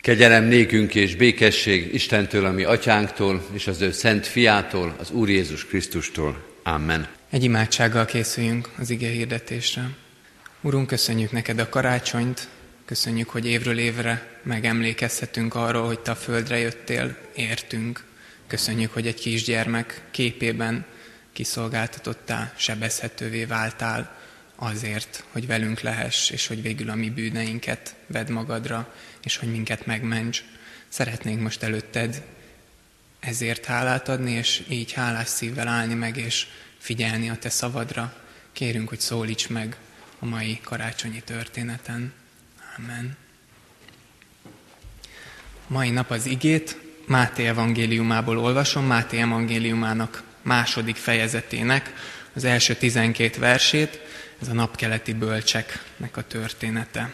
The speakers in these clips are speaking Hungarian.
Kegyelem nékünk és békesség Istentől, ami atyánktól, és az ő szent fiától, az Úr Jézus Krisztustól. Amen. Egy imádsággal készüljünk az ige hirdetésre. Urunk, köszönjük neked a karácsonyt, köszönjük, hogy évről évre megemlékezhetünk arról, hogy te a földre jöttél, értünk. Köszönjük, hogy egy kisgyermek képében kiszolgáltatottá, sebezhetővé váltál azért, hogy velünk lehess, és hogy végül a mi bűneinket vedd magadra, és hogy minket megments. Szeretnénk most előtted ezért hálát adni, és így hálás szívvel állni meg, és figyelni a te szavadra. Kérünk, hogy szólíts meg a mai karácsonyi történeten. Amen. Mai nap az igét Máté evangéliumából olvasom, Máté evangéliumának második fejezetének az első tizenkét versét, ez a napkeleti bölcseknek a története.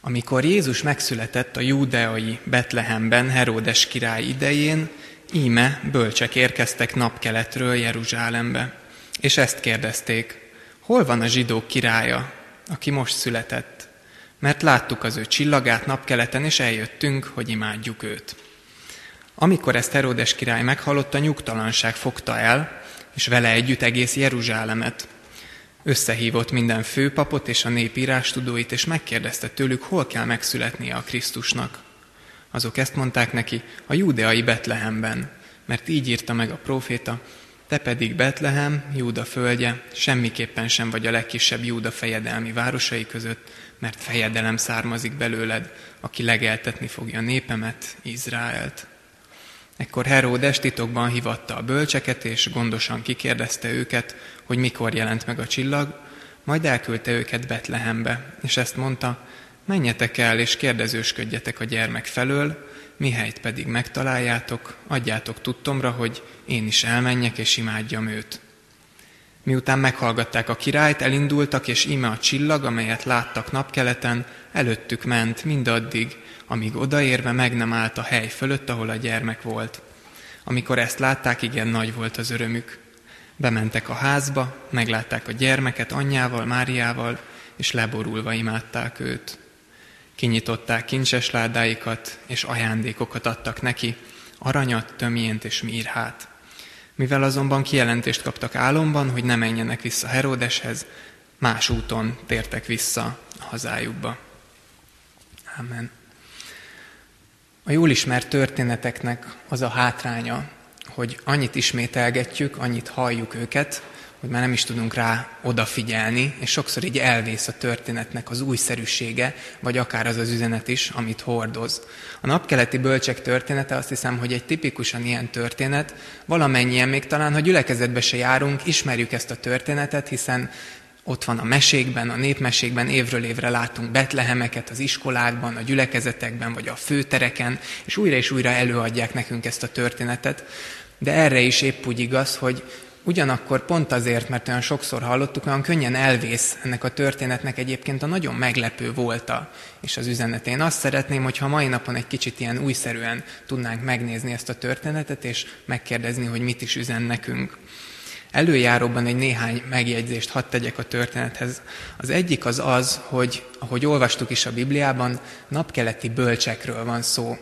Amikor Jézus megszületett a júdeai Betlehemben Heródes király idején, íme bölcsek érkeztek napkeletről Jeruzsálembe, és ezt kérdezték, hol van a zsidók királya, aki most született? Mert láttuk az ő csillagát napkeleten, és eljöttünk, hogy imádjuk őt. Amikor ezt Heródes király meghallotta, nyugtalanság fogta el, és vele együtt egész Jeruzsálemet. Összehívott minden főpapot és a nép írástudóit, és megkérdezte tőlük, hol kell megszületnie a Krisztusnak. Azok ezt mondták neki, a júdeai Betlehemben, mert így írta meg a próféta, te pedig Betlehem, Júda földje, semmiképpen sem vagy a legkisebb Júda fejedelmi városai között, mert fejedelem származik belőled, aki legeltetni fogja népemet, Izraelt. Ekkor Heródes titokban hivatta a bölcseket, és gondosan kikérdezte őket, hogy mikor jelent meg a csillag, majd elküldte őket Betlehembe, és ezt mondta, menjetek el és kérdezősködjetek a gyermek felől, mihelyt pedig megtaláljátok, adjátok tudtomra, hogy én is elmenjek és imádjam őt. Miután meghallgatták a királyt, elindultak, és íme a csillag, amelyet láttak napkeleten, előttük ment mindaddig, amíg odaérve meg nem állt a hely fölött, ahol a gyermek volt. Amikor ezt látták, igen nagy volt az örömük. Bementek a házba, meglátták a gyermeket anyjával, Máriával, és leborulva imádták őt. Kinyitották kincses ládáikat, és ajándékokat adtak neki, aranyat, tömjént és mírhát. Mivel azonban kijelentést kaptak álomban, hogy ne menjenek vissza Heródeshez, más úton tértek vissza a hazájukba. Amen. A jól ismert történeteknek az a hátránya, hogy annyit ismételgetjük, annyit halljuk őket, hogy már nem is tudunk rá odafigyelni, és sokszor így elvész a történetnek az újszerűsége, vagy akár az az üzenet is, amit hordoz. A napkeleti bölcsek története azt hiszem, hogy egy tipikusan ilyen történet, valamennyien még talán, ha gyülekezetbe se járunk, ismerjük ezt a történetet, hiszen ott van a mesékben, a népmesékben, évről évre látunk betlehemeket az iskolákban, a gyülekezetekben, vagy a főtereken, és újra és újra előadják nekünk ezt a történetet. De erre is épp úgy igaz, hogy ugyanakkor pont azért, mert olyan sokszor hallottuk, olyan könnyen elvész ennek a történetnek egyébként a nagyon meglepő volta és az üzenet. Én azt szeretném, hogyha mai napon egy kicsit ilyen újszerűen tudnánk megnézni ezt a történetet, és megkérdezni, hogy mit is üzen nekünk. Előjáróban egy néhány megjegyzést hadd tegyek a történethez. Az egyik az az, hogy ahogy olvastuk is a Bibliában, napkeleti bölcsekről van szó.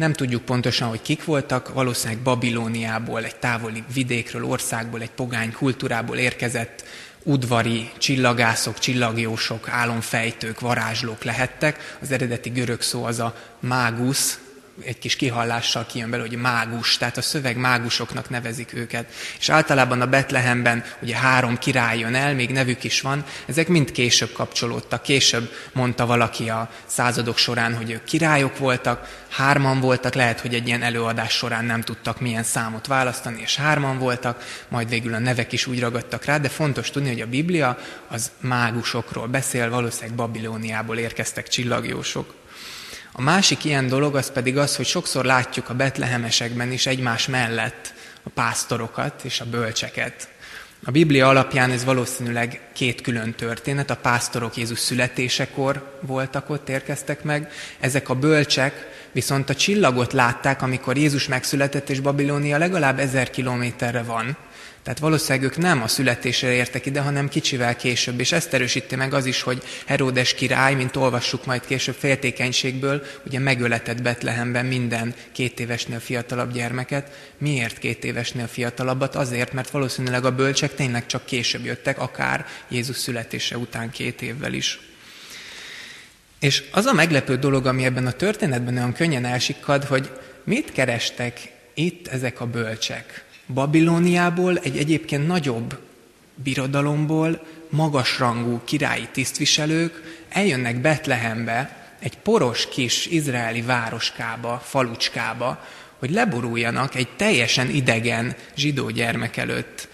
Nem tudjuk pontosan, hogy kik voltak, valószínűleg Babilóniából, egy távoli vidékről, országból, egy pogány kultúrából érkezett udvari csillagászok, csillagjósok, álomfejtők, varázslók lehettek. Az eredeti görög szó az a mágusz, egy kis kihallással kijön belőle, hogy mágus, tehát a szöveg mágusoknak nevezik őket. És általában a Betlehemben ugye három király jön el, még nevük is van, ezek mind később kapcsolódtak. Később mondta valaki a századok során, hogy ők királyok voltak, hárman voltak, lehet, hogy egy ilyen előadás során nem tudtak milyen számot választani, és hárman voltak, majd végül a nevek is úgy ragadtak rá, de fontos tudni, hogy a Biblia az mágusokról beszél, valószínűleg Babilóniából érkeztek csillagjósok. A másik ilyen dolog az pedig az, hogy sokszor látjuk a betlehemesekben is egymás mellett a pásztorokat és a bölcseket. A Biblia alapján ez valószínűleg két külön történet. A pásztorok Jézus születésekor voltak ott, érkeztek meg. Ezek a bölcsek viszont a csillagot látták, amikor Jézus megszületett, és Babilónia legalább ezer kilométerre van. Tehát valószínűleg ők nem a születésre értek ide, hanem kicsivel később. És ezt erősíti meg az is, hogy Heródes király, mint olvassuk majd később féltékenységből, ugye megöletett Betlehemben minden két évesnél fiatalabb gyermeket. Miért két évesnél fiatalabbat? Azért, mert valószínűleg a bölcsek tényleg csak később jöttek, akár Jézus születése után két évvel is. És az a meglepő dolog, ami ebben a történetben olyan könnyen elsikkad, hogy mit kerestek itt ezek a bölcsek. Babilóniából egy egyébként nagyobb birodalomból magasrangú királyi tisztviselők eljönnek Betlehembe, egy poros kis izraeli városkába, falucskába, hogy leboruljanak egy teljesen idegen zsidó gyermek előtt.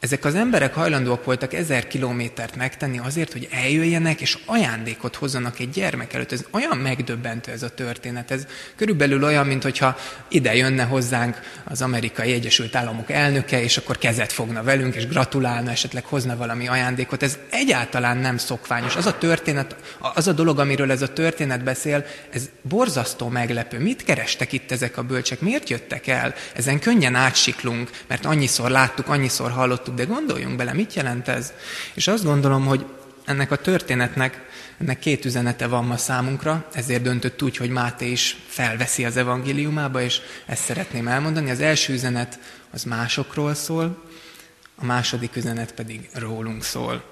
Ezek az emberek hajlandóak voltak ezer kilométert megtenni azért, hogy eljöjjenek és ajándékot hozzanak egy gyermek előtt. Ez olyan megdöbbentő ez a történet. Ez körülbelül olyan, mint hogyha ide jönne hozzánk az amerikai Egyesült Államok elnöke, és akkor kezet fogna velünk, és gratulálna, esetleg hozna valami ajándékot. Ez egyáltalán nem szokványos. Az a történet, az a dolog, amiről ez a történet beszél, ez borzasztó meglepő. Mit kerestek itt ezek a bölcsek? Miért jöttek el? Ezen könnyen átsiklunk, mert annyiszor láttuk, annyiszor hallottuk, hallottuk, de gondoljunk bele, mit jelent ez? És azt gondolom, hogy ennek a történetnek ennek két üzenete van ma számunkra, ezért döntött úgy, hogy Máté is felveszi az evangéliumába, és ezt szeretném elmondani. Az első üzenet az másokról szól, a második üzenet pedig rólunk szól.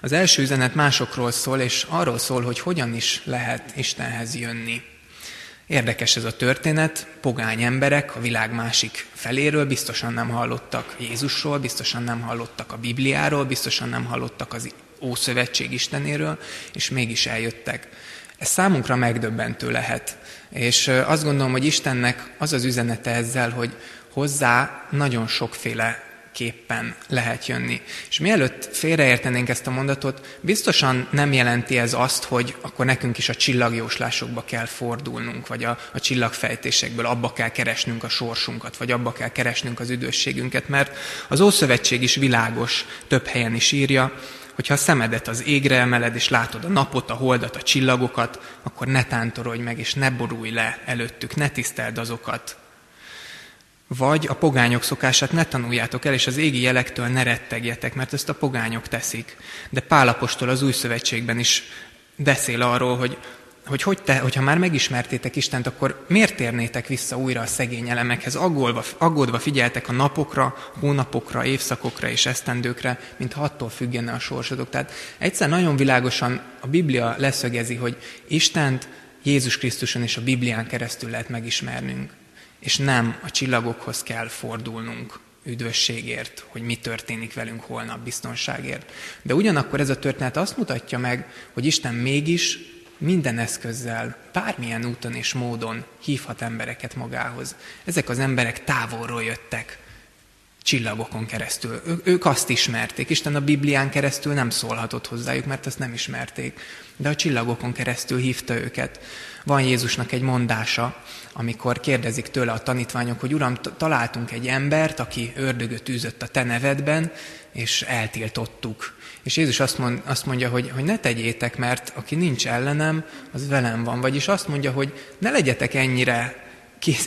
Az első üzenet másokról szól, és arról szól, hogy hogyan is lehet Istenhez jönni. Érdekes ez a történet, pogány emberek a világ másik feléről biztosan nem hallottak Jézusról, biztosan nem hallottak a Bibliáról, biztosan nem hallottak az Ószövetség Istenéről, és mégis eljöttek. Ez számunkra megdöbbentő lehet. És azt gondolom, hogy Istennek az az üzenete ezzel, hogy hozzá nagyon sokféle képpen lehet jönni. És mielőtt félreértenénk ezt a mondatot, biztosan nem jelenti ez azt, hogy akkor nekünk is a csillagjóslásokba kell fordulnunk, vagy a, a csillagfejtésekből abba kell keresnünk a sorsunkat, vagy abba kell keresnünk az üdvösségünket, mert az Ószövetség is világos, több helyen is írja, hogyha a szemedet az égre emeled, és látod a napot, a holdat, a csillagokat, akkor ne tántorodj meg, és ne borulj le előttük, ne tiszteld azokat, vagy a pogányok szokását ne tanuljátok el, és az égi jelektől ne rettegjetek, mert ezt a pogányok teszik. De Pálapostól az új szövetségben is beszél arról, hogy, hogy, hogy te, hogyha már megismertétek Istent, akkor miért térnétek vissza újra a szegény elemekhez? Aggódva, aggódva figyeltek a napokra, hónapokra, évszakokra és esztendőkre, mintha attól függene a sorsotok. Tehát egyszer nagyon világosan a Biblia leszögezi, hogy Istent Jézus Krisztuson és a Biblián keresztül lehet megismernünk és nem a csillagokhoz kell fordulnunk üdvösségért, hogy mi történik velünk holnap biztonságért. De ugyanakkor ez a történet azt mutatja meg, hogy Isten mégis minden eszközzel, bármilyen úton és módon hívhat embereket magához. Ezek az emberek távolról jöttek, csillagokon keresztül. Ő, ők azt ismerték. Isten a Biblián keresztül nem szólhatott hozzájuk, mert azt nem ismerték. De a csillagokon keresztül hívta őket. Van Jézusnak egy mondása, amikor kérdezik tőle a tanítványok, hogy Uram, találtunk egy embert, aki ördögöt űzött a te nevedben, és eltiltottuk. És Jézus azt, mond, azt mondja, hogy, hogy ne tegyétek, mert aki nincs ellenem, az velem van. Vagyis azt mondja, hogy ne legyetek ennyire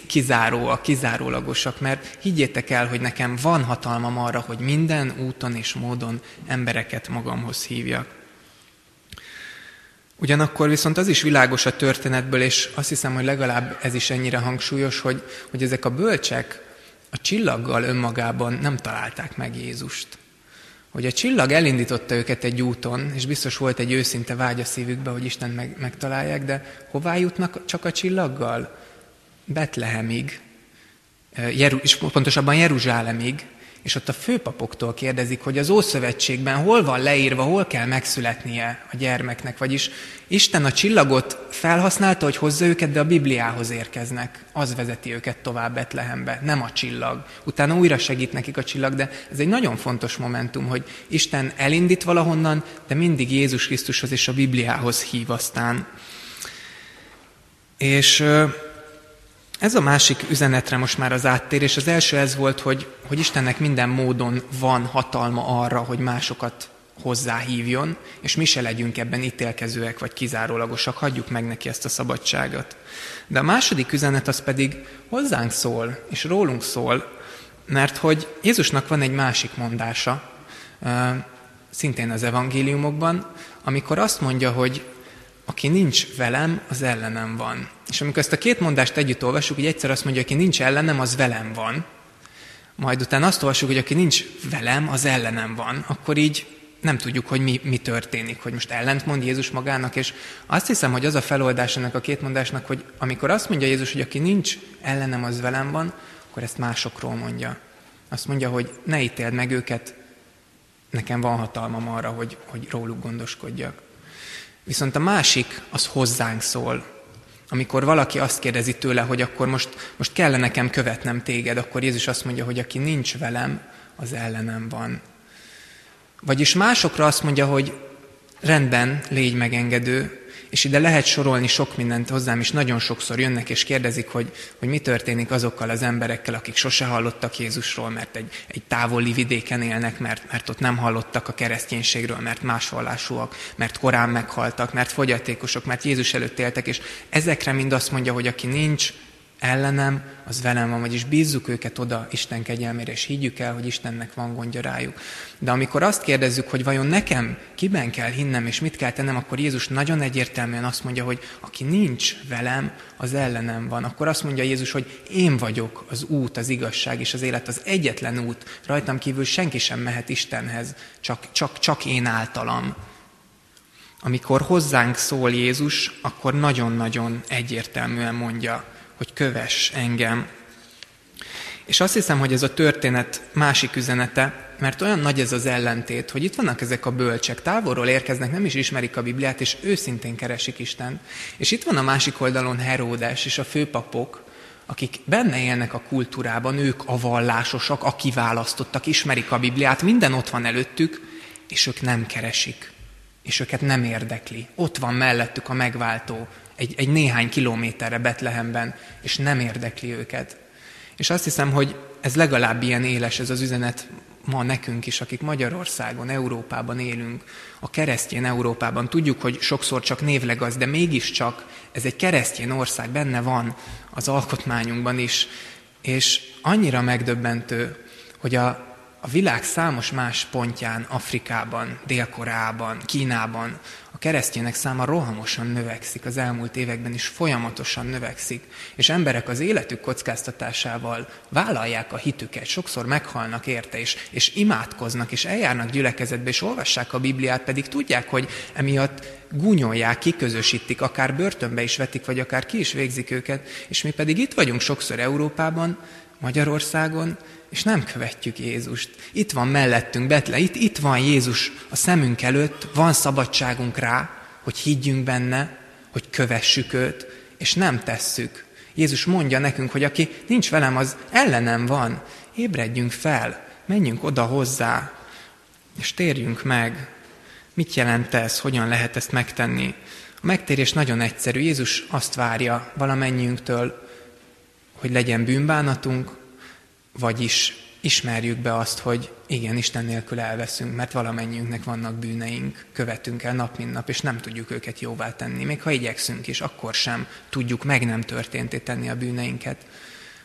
kizáróak, kizárólagosak, mert higgyétek el, hogy nekem van hatalmam arra, hogy minden úton és módon embereket magamhoz hívjak. Ugyanakkor viszont az is világos a történetből, és azt hiszem, hogy legalább ez is ennyire hangsúlyos, hogy, hogy ezek a bölcsek a csillaggal önmagában nem találták meg Jézust. Hogy a csillag elindította őket egy úton, és biztos volt egy őszinte vágy a szívükbe, hogy Isten meg, megtalálják, de hová jutnak csak a csillaggal? Betlehemig, és pontosabban Jeruzsálemig, és ott a főpapoktól kérdezik, hogy az Ószövetségben hol van leírva, hol kell megszületnie a gyermeknek. Vagyis Isten a csillagot felhasználta, hogy hozza őket, de a Bibliához érkeznek. Az vezeti őket tovább Betlehembe, nem a csillag. Utána újra segít nekik a csillag, de ez egy nagyon fontos momentum, hogy Isten elindít valahonnan, de mindig Jézus Krisztushoz és a Bibliához hív aztán. És ez a másik üzenetre most már az áttérés. Az első ez volt, hogy, hogy Istennek minden módon van hatalma arra, hogy másokat hozzáhívjon, és mi se legyünk ebben ítélkezőek vagy kizárólagosak, hagyjuk meg neki ezt a szabadságot. De a második üzenet az pedig hozzánk szól, és rólunk szól, Mert hogy Jézusnak van egy másik mondása, szintén az evangéliumokban, amikor azt mondja, hogy aki nincs velem, az ellenem van. És amikor ezt a két mondást együtt olvasjuk, hogy egyszer azt mondja, aki nincs ellenem, az velem van. Majd utána azt olvasjuk, hogy aki nincs velem, az ellenem van. Akkor így nem tudjuk, hogy mi, mi történik, hogy most ellent mond Jézus magának, és azt hiszem, hogy az a feloldás ennek a két mondásnak, hogy amikor azt mondja Jézus, hogy aki nincs ellenem, az velem van, akkor ezt másokról mondja. Azt mondja, hogy ne ítéld meg őket, nekem van hatalmam arra, hogy, hogy róluk gondoskodjak. Viszont a másik, az hozzánk szól. Amikor valaki azt kérdezi tőle, hogy akkor most, most kell nekem követnem téged, akkor Jézus azt mondja, hogy aki nincs velem, az ellenem van. Vagyis másokra azt mondja, hogy rendben, légy megengedő, és ide lehet sorolni sok mindent hozzám is, nagyon sokszor jönnek és kérdezik, hogy, hogy mi történik azokkal az emberekkel, akik sose hallottak Jézusról, mert egy, egy távoli vidéken élnek, mert, mert ott nem hallottak a kereszténységről, mert más vallásúak, mert korán meghaltak, mert fogyatékosok, mert Jézus előtt éltek, és ezekre mind azt mondja, hogy aki nincs ellenem, az velem van, vagyis bízzuk őket oda Isten kegyelmére, és higgyük el, hogy Istennek van gondja rájuk. De amikor azt kérdezzük, hogy vajon nekem kiben kell hinnem, és mit kell tennem, akkor Jézus nagyon egyértelműen azt mondja, hogy aki nincs velem, az ellenem van. Akkor azt mondja Jézus, hogy én vagyok az út, az igazság és az élet, az egyetlen út. Rajtam kívül senki sem mehet Istenhez, csak, csak, csak én általam. Amikor hozzánk szól Jézus, akkor nagyon-nagyon egyértelműen mondja, hogy kövess engem. És azt hiszem, hogy ez a történet másik üzenete, mert olyan nagy ez az ellentét, hogy itt vannak ezek a bölcsek, távolról érkeznek, nem is ismerik a Bibliát, és őszintén keresik Isten. És itt van a másik oldalon Heródes és a főpapok, akik benne élnek a kultúrában, ők a vallásosak, a kiválasztottak, ismerik a Bibliát, minden ott van előttük, és ők nem keresik, és őket nem érdekli. Ott van mellettük a megváltó, egy, egy néhány kilométerre Betlehemben, és nem érdekli őket. És azt hiszem, hogy ez legalább ilyen éles ez az üzenet ma nekünk is, akik Magyarországon, Európában élünk, a keresztjén Európában. Tudjuk, hogy sokszor csak névleg az, de mégiscsak ez egy keresztjén ország, benne van az alkotmányunkban is, és annyira megdöbbentő, hogy a, a világ számos más pontján, Afrikában, Dél-Koreában, Kínában, a keresztjének száma rohamosan növekszik, az elmúlt években is folyamatosan növekszik, és emberek az életük kockáztatásával vállalják a hitüket, sokszor meghalnak érte, és, és imádkoznak, és eljárnak gyülekezetbe, és olvassák a Bibliát, pedig tudják, hogy emiatt gúnyolják, kiközösítik, akár börtönbe is vetik, vagy akár ki is végzik őket, és mi pedig itt vagyunk sokszor Európában, Magyarországon, és nem követjük Jézust. Itt van mellettünk Betle, itt, itt van Jézus a szemünk előtt, van szabadságunk rá, hogy higgyünk benne, hogy kövessük őt, és nem tesszük. Jézus mondja nekünk, hogy aki nincs velem, az ellenem van. Ébredjünk fel, menjünk oda hozzá, és térjünk meg. Mit jelent ez, hogyan lehet ezt megtenni? A megtérés nagyon egyszerű. Jézus azt várja valamennyiünktől, hogy legyen bűnbánatunk, vagyis ismerjük be azt, hogy igen, Isten nélkül elveszünk, mert valamennyiünknek vannak bűneink, követünk el nap mint nap, és nem tudjuk őket jóvá tenni. Még ha igyekszünk is, akkor sem tudjuk meg nem történté tenni a bűneinket.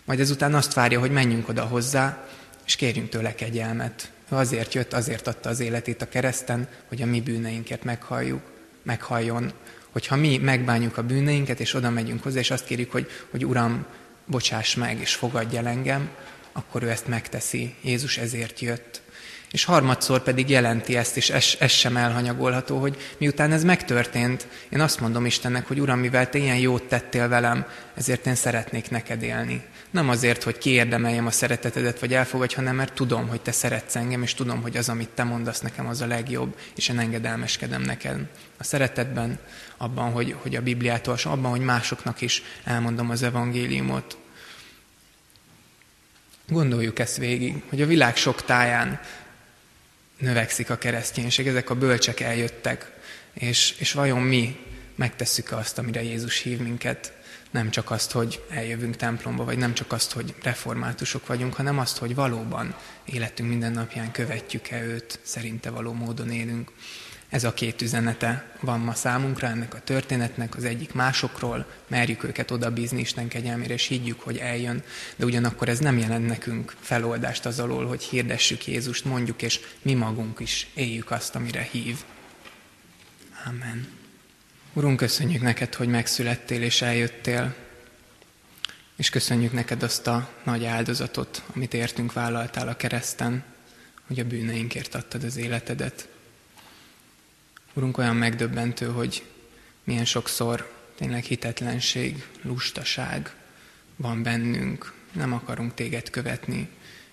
Majd ezután azt várja, hogy menjünk oda hozzá, és kérjünk tőle kegyelmet. Ő azért jött, azért adta az életét a kereszten, hogy a mi bűneinket meghalljuk, meghalljon. Hogyha mi megbánjuk a bűneinket, és oda megyünk hozzá, és azt kérjük, hogy, hogy Uram, bocsáss meg, és fogadj el engem, akkor ő ezt megteszi. Jézus ezért jött. És harmadszor pedig jelenti ezt, és ez, ez sem elhanyagolható, hogy miután ez megtörtént, én azt mondom Istennek, hogy Uram, mivel Te ilyen jót tettél velem, ezért én szeretnék neked élni. Nem azért, hogy kiérdemeljem a szeretetedet, vagy elfogadj, hanem mert tudom, hogy Te szeretsz engem, és tudom, hogy az, amit Te mondasz nekem, az a legjobb, és én engedelmeskedem neked. A szeretetben, abban, hogy, hogy a Bibliát olvasom, abban, hogy másoknak is elmondom az evangéliumot. Gondoljuk ezt végig, hogy a világ sok táján növekszik a kereszténység, ezek a bölcsek eljöttek, és, és vajon mi megtesszük azt, amire Jézus hív minket, nem csak azt, hogy eljövünk templomba, vagy nem csak azt, hogy reformátusok vagyunk, hanem azt, hogy valóban életünk minden napján követjük-e őt, szerinte való módon élünk. Ez a két üzenete van ma számunkra ennek a történetnek, az egyik másokról, merjük őket odabízni Isten kegyelmére, és higgyük, hogy eljön, de ugyanakkor ez nem jelent nekünk feloldást az alól, hogy hirdessük Jézust, mondjuk, és mi magunk is éljük azt, amire hív. Amen. Urunk, köszönjük neked, hogy megszülettél és eljöttél, és köszönjük neked azt a nagy áldozatot, amit értünk vállaltál a kereszten, hogy a bűneinkért adtad az életedet. Urunk, olyan megdöbbentő, hogy milyen sokszor tényleg hitetlenség, lustaság van bennünk, nem akarunk téged követni,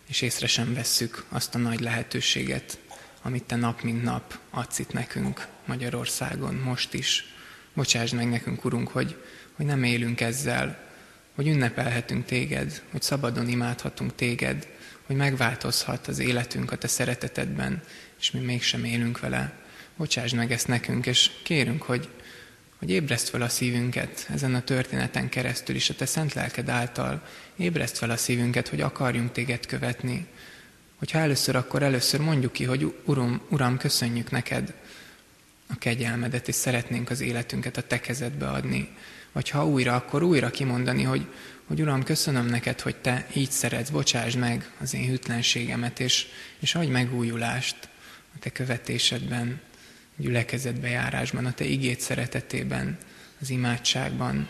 és észre sem vesszük azt a nagy lehetőséget, amit te nap mint nap adsz itt nekünk Magyarországon, most is. Bocsásd meg nekünk, Urunk, hogy, hogy nem élünk ezzel, hogy ünnepelhetünk téged, hogy szabadon imádhatunk téged, hogy megváltozhat az életünk a te szeretetedben, és mi mégsem élünk vele. Bocsásd meg ezt nekünk, és kérünk, hogy, hogy ébreszt fel a szívünket ezen a történeten keresztül is, a te szent lelked által. Ébreszt fel a szívünket, hogy akarjunk téged követni. Hogyha először, akkor először mondjuk ki, hogy Uram, Uram, köszönjük neked a kegyelmedet, és szeretnénk az életünket a te kezedbe adni. Vagy ha újra, akkor újra kimondani, hogy, hogy Uram, köszönöm neked, hogy te így szeretsz, bocsásd meg az én hűtlenségemet, és, és adj megújulást a te követésedben, gyülekezetbe járásban, a te igét szeretetében, az imádságban,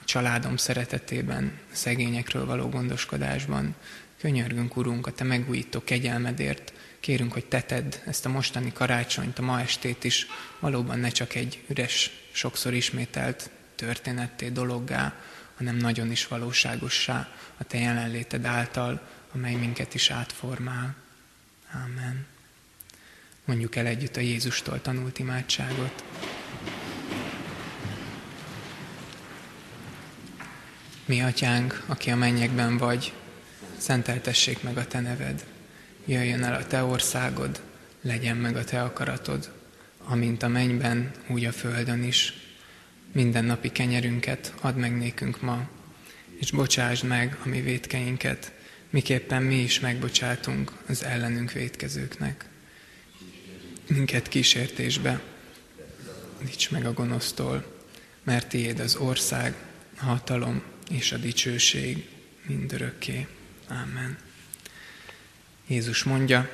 a családom szeretetében, a szegényekről való gondoskodásban. Könyörgünk, Urunk, a Te megújító kegyelmedért, kérünk, hogy te ezt a mostani karácsonyt, a ma estét is, valóban ne csak egy üres, sokszor ismételt történetté, dologgá, hanem nagyon is valóságossá a Te jelenléted által, amely minket is átformál. Amen. Mondjuk el együtt a Jézustól tanult imádságot. Mi, Atyánk, aki a mennyekben vagy, szenteltessék meg a Te neved. Jöjjön el a Te országod, legyen meg a Te akaratod, amint a mennyben, úgy a földön is. Minden napi kenyerünket add meg nékünk ma, és bocsásd meg a mi védkeinket, miképpen mi is megbocsátunk az ellenünk védkezőknek minket kísértésbe, nincs meg a gonosztól, mert tiéd az ország, a hatalom és a dicsőség mindörökké. Amen. Jézus mondja,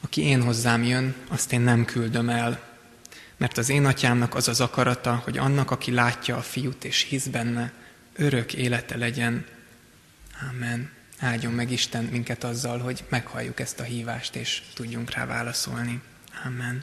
aki én hozzám jön, azt én nem küldöm el, mert az én atyámnak az az akarata, hogy annak, aki látja a fiút és hisz benne, örök élete legyen. Amen. Áldjon meg Isten minket azzal, hogy meghalljuk ezt a hívást, és tudjunk rá válaszolni. Amen.